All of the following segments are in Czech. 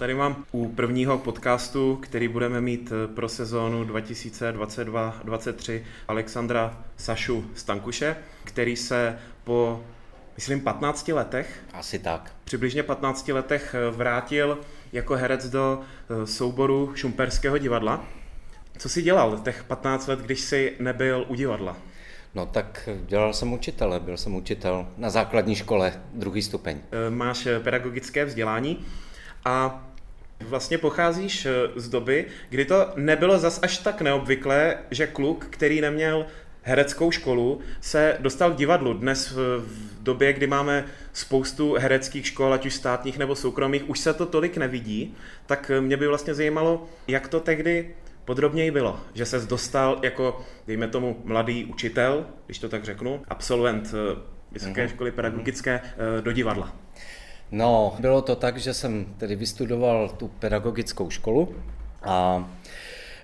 tady mám u prvního podcastu, který budeme mít eh, pro sezónu 2022-2023, Alexandra Sašu Stankuše, který se po, myslím, 15 letech, Asi tak. přibližně 15 letech eh, vrátil jako herec do eh, souboru Šumperského divadla. Co jsi dělal těch 15 let, když jsi nebyl u divadla? No tak dělal jsem učitele, byl jsem učitel na základní škole, druhý stupeň. Máš pedagogické vzdělání a vlastně pocházíš eh, z doby, kdy to nebylo zas až tak neobvyklé, že kluk, který neměl hereckou školu, se dostal k divadlu. Dnes v v době, kdy máme spoustu hereckých škol, ať už státních nebo soukromých, už se to tolik nevidí, tak eh, mě by vlastně zajímalo, jak to tehdy podrobněji bylo, že ses dostal jako, dejme tomu, mladý učitel, když to tak řeknu, absolvent eh, Vysoké školy pedagogické eh, do divadla. No, bylo to tak, že jsem tedy vystudoval tu pedagogickou školu a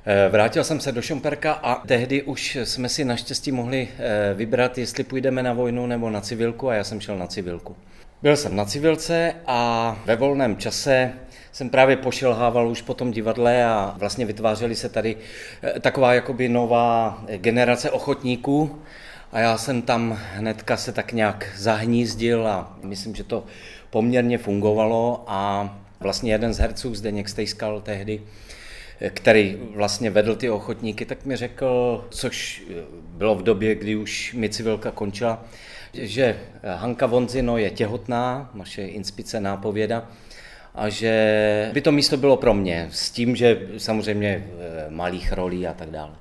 eh, Vrátil jsem se do Šumperka a tehdy už jsme si naštěstí mohli eh, vybrat, jestli půjdeme na vojnu nebo na civilku a já jsem šel na civilku. Byl jsem na civilce a ve volném čase jsem právě pošelhával už po tom divadle a vlastně vytvářely se tady eh, taková jakoby nová generace ochotníků a já jsem tam hnedka se tak nějak zahnízdil a myslím, že to poměrně fungovalo. A vlastně jeden z herců, Zdeněk Stejskal tehdy, který vlastně vedl ty ochotníky, tak mi řekl, což bylo v době, kdy už mi civilka končila, že Hanka Vonzino je těhotná, naše inspice nápověda, a že by to místo bylo pro mě, s tím, že samozřejmě eh, malých rolí a tak dále.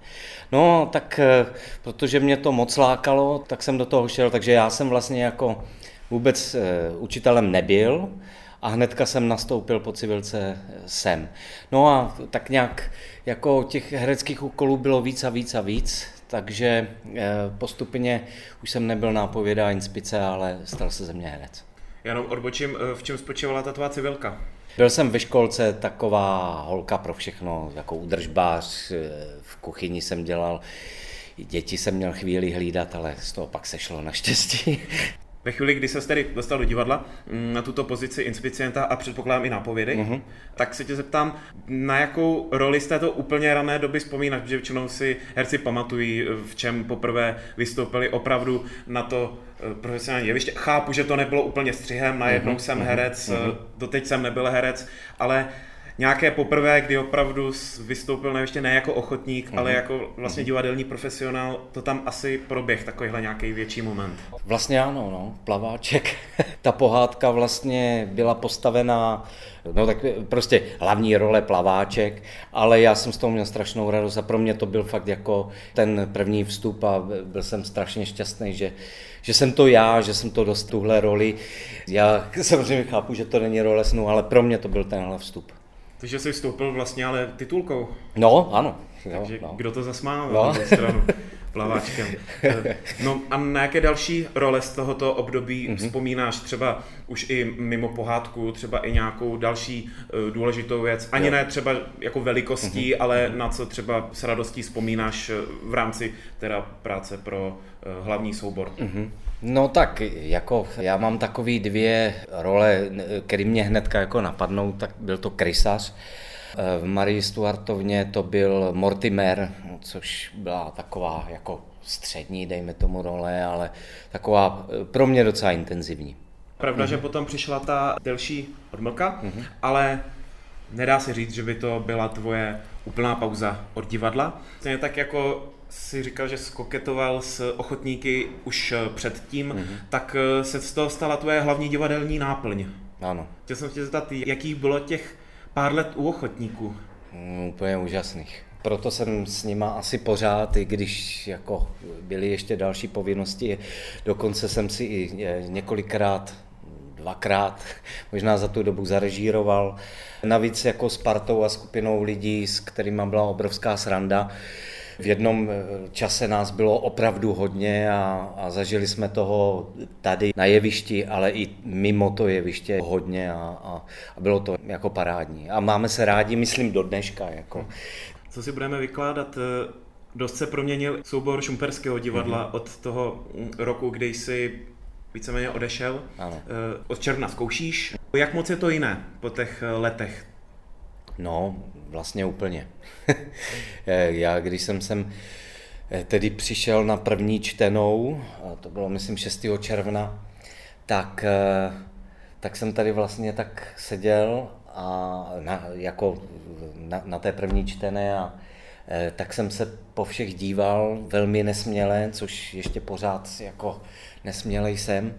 No, tak eh, protože mě to moc lákalo, tak jsem do toho šel, takže já jsem vlastně jako vůbec eh, učitelem nebyl a hnedka jsem nastoupil po civilce sem. No a tak nějak jako těch hereckých úkolů bylo víc a víc a víc, takže postupně už jsem nebyl nápověda inspice, ale stal se ze mě herec. Jenom odbočím, eh, v čem spočívala ta tvá civilka? Byl jsem ve školce taková holka pro všechno, jako udržbář, eh, v kuchyni jsem dělal, děti jsem měl chvíli hlídat, ale z toho pak sešlo naštěstí. Ve chvíli, kdy se tedy dostal do divadla mm, na tuto pozici inspicienta a předpokládám i nápovědy, Mhm. uh-huh. tak se tě zeptám, na jakou roli z této úplně rané doby vzpomínáš, protože většinou si herci pamatují, v čem poprvé vystoupili opravdu na to eh, profesionální jeviště. Chápu, že to nebylo úplně střihem, najednou Mhm, uh-huh. jsem mhm, herec, mhm. uh-huh. doteď jsem nebyl herec, ale nějaké poprvé, kdy opravdu s- vystoupil ne ještě ne jako ochotník, Mhm. ale jako vlastně divadelní profesionál, to tam asi proběh takovýhle nějaký větší moment. Vlastně ano, no, plaváček. Ta pohádka vlastně byla postavená, no tak prostě hlavní role plaváček, ale já jsem z toho měl strašnou radost a pro mě to byl fakt jako ten první vstup a byl jsem strašně šťastný, že, že jsem to já, že jsem to dost tuhle roli. Já samozřejmě chápu, že to není role snu, ale pro mě to byl tenhle vstup. Takže jsi vstoupil vlastně ale titulkou. No, ano. Jo, Takže no. kdo to zasmál No. na stranu plaváčkem. Eh, No a na jaké další role z tohoto období Mhm. mm-hmm. vzpomínáš třeba už i mimo pohádku, třeba i nějakou další uh, důležitou věc, ani Jo. ne třeba jako velikostí, Mhm. mm-hmm. ale na co třeba s radostí vzpomínáš eh, v rámci teda práce pro hlavní soubor. Mhm. No tak, jako já mám takový dvě role, které mě hnedka jako napadnou, tak byl to krysař. V Marii Stuartovně to byl Mortimer, což byla taková jako střední, dejme tomu role, ale taková eh, pro mě docela intenzivní. Pravda, Mhm. mm-hmm. že potom přišla ta delší odmlka, mm-hmm. ale nedá se říct, že by to byla tvoje úplná pauza od divadla. Stejně tak jako si říkal, že skoketoval s ochotníky už eh, předtím, mm-hmm. tak eh, se z toho stala tvoje hlavní divadelní náplň. Ano, Chtěl jsem tě zeptat, jakých bylo těch pár let u ochotníků? Mm, úplně úžasných. Proto jsem s nima asi pořád, i když jako byly ještě další povinnosti. Dokonce jsem si i eh, několikrát, dvakrát, možná za tu dobu zarežíroval. Navíc jako s partou a skupinou lidí, s kterými byla obrovská sranda. V jednom eh, čase nás bylo opravdu hodně a, a zažili jsme toho tady na jevišti, ale i mimo to jeviště hodně a, a, a bylo to jako parádní. A máme se rádi, myslím, do dneška. Jako. Co si budeme vykládat? eh, Dost se proměnil soubor Šumperského divadla Mhm. od toho mm, roku, kdy jsi víceméně odešel. Ano. Eh, Od června zkoušíš. Jak moc je to jiné po těch letech? No, vlastně úplně. Já, když jsem sem eh, tedy přišel na první čtenou, to bylo myslím 6. června, tak, eh, tak jsem tady vlastně tak seděl a na, jako na, na té první čtené a eh, tak jsem se po všech díval velmi nesměle, což ještě pořád jako nesmělej jsem.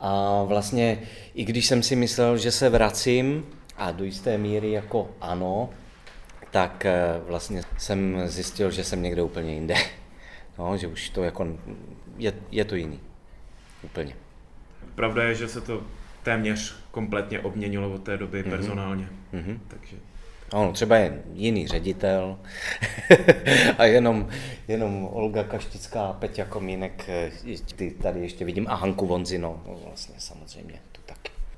A vlastně i když jsem si myslel, že se vracím, a do jisté míry jako ano, tak eh, vlastně jsem zjistil, že jsem někde úplně jinde. No, že už to jako, je, je to jiný. Úplně. Pravda je, že se to téměř kompletně obměnilo od té doby mm-hmm. personálně. Mm-hmm. Takže Ono, třeba je jiný ředitel a jenom, jenom Olga Kaštická a Peťa Komínek, eh, ty tady ještě vidím, a Hanku Vonzino, no, vlastně samozřejmě.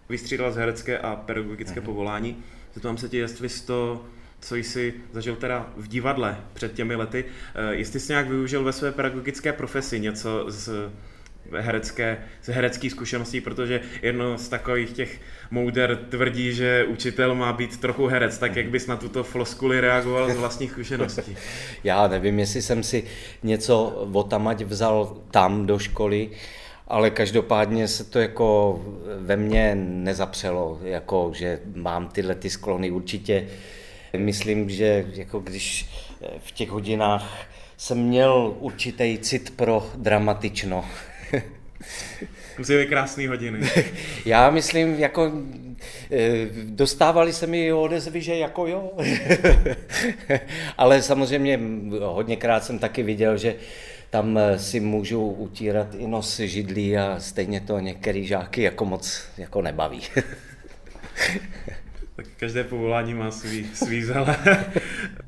Vystřídala z herecké a pedagogické mm-hmm. povolání. Zeptám se tě, jestli to co jsi zažil teda v divadle před těmi lety, eh, jestli jsi nějak využil ve své pedagogické profesi něco z herecké, z herecké zkušeností, protože jedno z takových těch mouder tvrdí, že učitel má být trochu herec, tak jak bys na tuto floskuli reagoval z vlastních zkušeností? Já nevím, jestli jsem si něco o tamať vzal tam do školy, ale každopádně se to jako ve mně nezapřelo, jako že mám tyhle ty sklony určitě. Myslím, že jako když v těch hodinách jsem měl určitý cit pro dramatično. Musí být krásný hodiny. Já myslím, jako eh, dostávali se mi odezvy, že jako jo. Ale samozřejmě hodněkrát jsem taky viděl, že tam eh, si můžu utírat i nos židlí a stejně to některý žáky jako moc jako nebaví. tak každé povolání má svý, svý zele.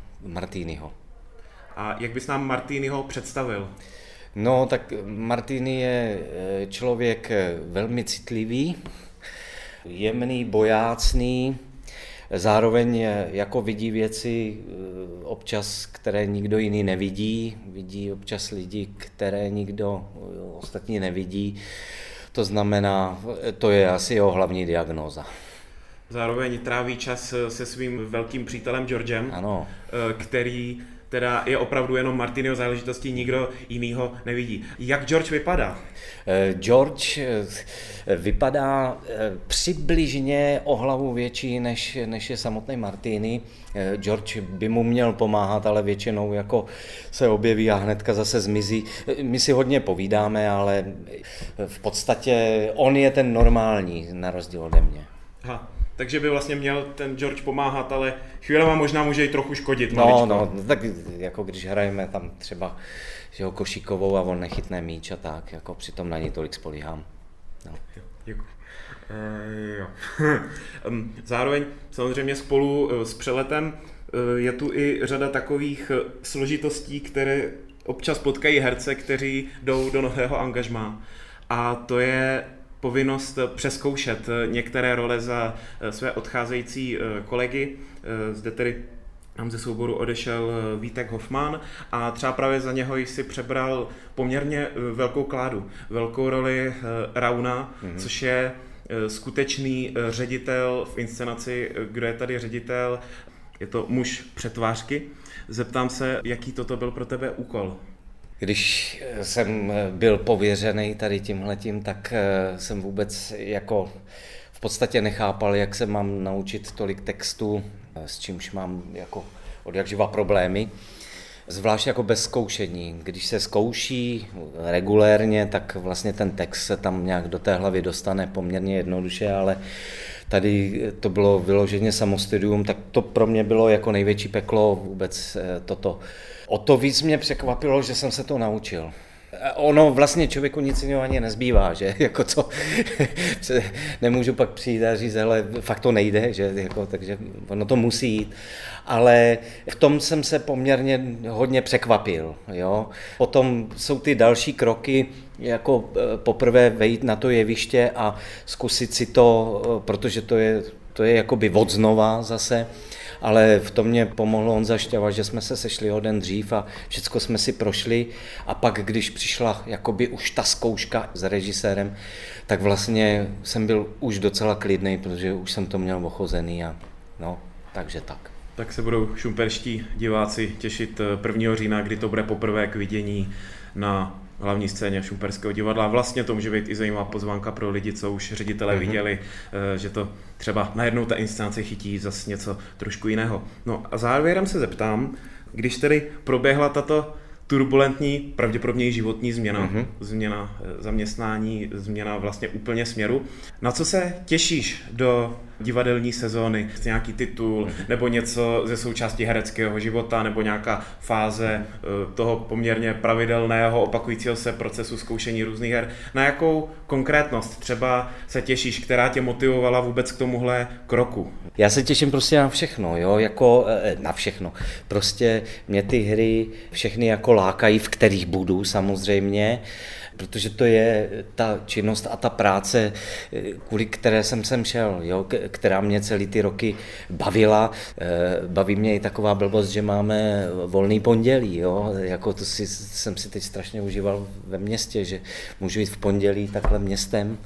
Martýnyho. A jak bys nám Martýnyho představil? No, tak Martýny je člověk velmi citlivý, jemný, bojácný, Zároveň jako vidí věci eh, občas, které nikdo jiný nevidí, vidí občas lidi, které nikdo eh, ostatní nevidí. To znamená, to je asi jeho hlavní diagnóza. Zároveň tráví čas se svým velkým přítelem Georgem, ano. Eh, který teda je opravdu jenom Martinio záležitosti, nikdo jinýho nevidí. Jak George vypadá? Eh, George eh, vypadá eh, přibližně o hlavu větší, než, než je samotný Martini. George by mu měl pomáhat, ale většinou jako se objeví a hnedka zase zmizí. My si hodně povídáme, ale v podstatě on je ten normální, na rozdíl ode mě. Aha takže by vlastně měl ten George pomáhat, ale chvílema možná může i trochu škodit. No, maličko. no, tak jako když hrajeme tam třeba že ho košíkovou a on nechytne míč a tak, jako přitom na něj tolik spolíhám. No. Děkuji. E, jo. Zároveň samozřejmě spolu eh, s přeletem eh, je tu i řada takových složitostí, které občas potkají herce, kteří jdou do nového angažmá. A to je povinnost přeskoušet některé role za eh, své odcházející eh, kolegy. Eh, zde tedy nám ze souboru odešel Vítek Hoffman a třeba právě za něho si přebral poměrně velkou kládu, velkou roli Rauna, mm-hmm. což je skutečný ředitel v inscenaci, kdo je tady ředitel, je to muž přetvářky. Zeptám se, jaký toto byl pro tebe úkol? Když jsem byl pověřený tady tímhletím, tak eh, jsem vůbec jako v podstatě nechápal, jak se mám naučit tolik textu, s čímž mám jako od jak živa problémy. Zvlášť jako bez zkoušení. Když se zkouší regulérně, tak vlastně ten text se tam nějak do té hlavy dostane poměrně jednoduše, ale tady to bylo vyloženě samostudium, tak to pro mě bylo jako největší peklo vůbec eh, toto. O to víc mě překvapilo, že jsem se to naučil. Ono vlastně člověku nic jiného ani nezbývá, že jako co, nemůžu pak přijít a říct, ale fakt to nejde, že jako, takže ono to musí jít. Ale v tom jsem se poměrně hodně překvapil, jo. Potom jsou ty další kroky, jako e, poprvé vejít na to jeviště a zkusit si to, e, protože to je, to je jakoby od znova zase, ale v tom mě pomohlo Honza Šťava, že jsme se sešli o den dřív a všechno jsme si prošli a pak, když přišla jakoby už ta zkouška s režisérem, tak vlastně jsem byl už docela klidný, protože už jsem to měl ochozený a no, takže tak. Tak se budou šumperští diváci těšit 1. října, kdy to bude poprvé k vidění na hlavní scéně Šumperského divadla. Vlastně to může být i zajímavá pozvánka pro lidi, co už ředitele mm-hmm. viděli, eh, že to třeba najednou ta instance chytí zase něco trošku jiného. No a závěrem se zeptám, když tedy proběhla tato turbulentní, pravděpodobně i životní změna, mm-hmm. změna eh, zaměstnání, změna vlastně úplně směru. Na co se těšíš do divadelní sezóny, nějaký titul, nebo něco ze součástí hereckého života, nebo nějaká fáze eh, toho poměrně pravidelného, opakujícího se procesu zkoušení různých her. Na jakou konkrétnost třeba se těšíš, která tě motivovala vůbec k tomuhle kroku? Já se těším prostě na všechno, jo, jako eh, na všechno. Prostě mě ty hry všechny jako lákají, v kterých budu samozřejmě protože to je ta činnost a ta práce, kvůli které jsem sem šel, jo, která mě celý ty roky bavila. Eh, baví mě i taková blbost, že máme volný pondělí, jo, jako to si, jsem si teď strašně užíval ve městě, že můžu jít v pondělí takhle městem.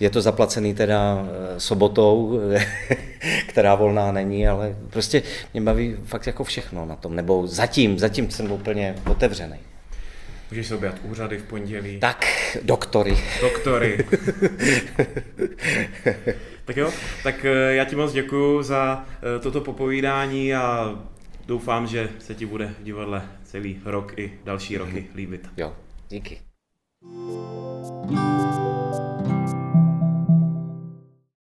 Je to zaplacený teda eh, sobotou, která volná není, ale prostě mě baví fakt jako všechno na tom, nebo zatím, zatím jsem úplně otevřený. Můžeš se oběhat úřady v pondělí. Tak, doktory. Doktory. tak jo, tak eh, já ti moc děkuji za eh, toto popovídání a doufám, že se ti bude v divadle celý rok i další roky líbit. Jo, díky. thank you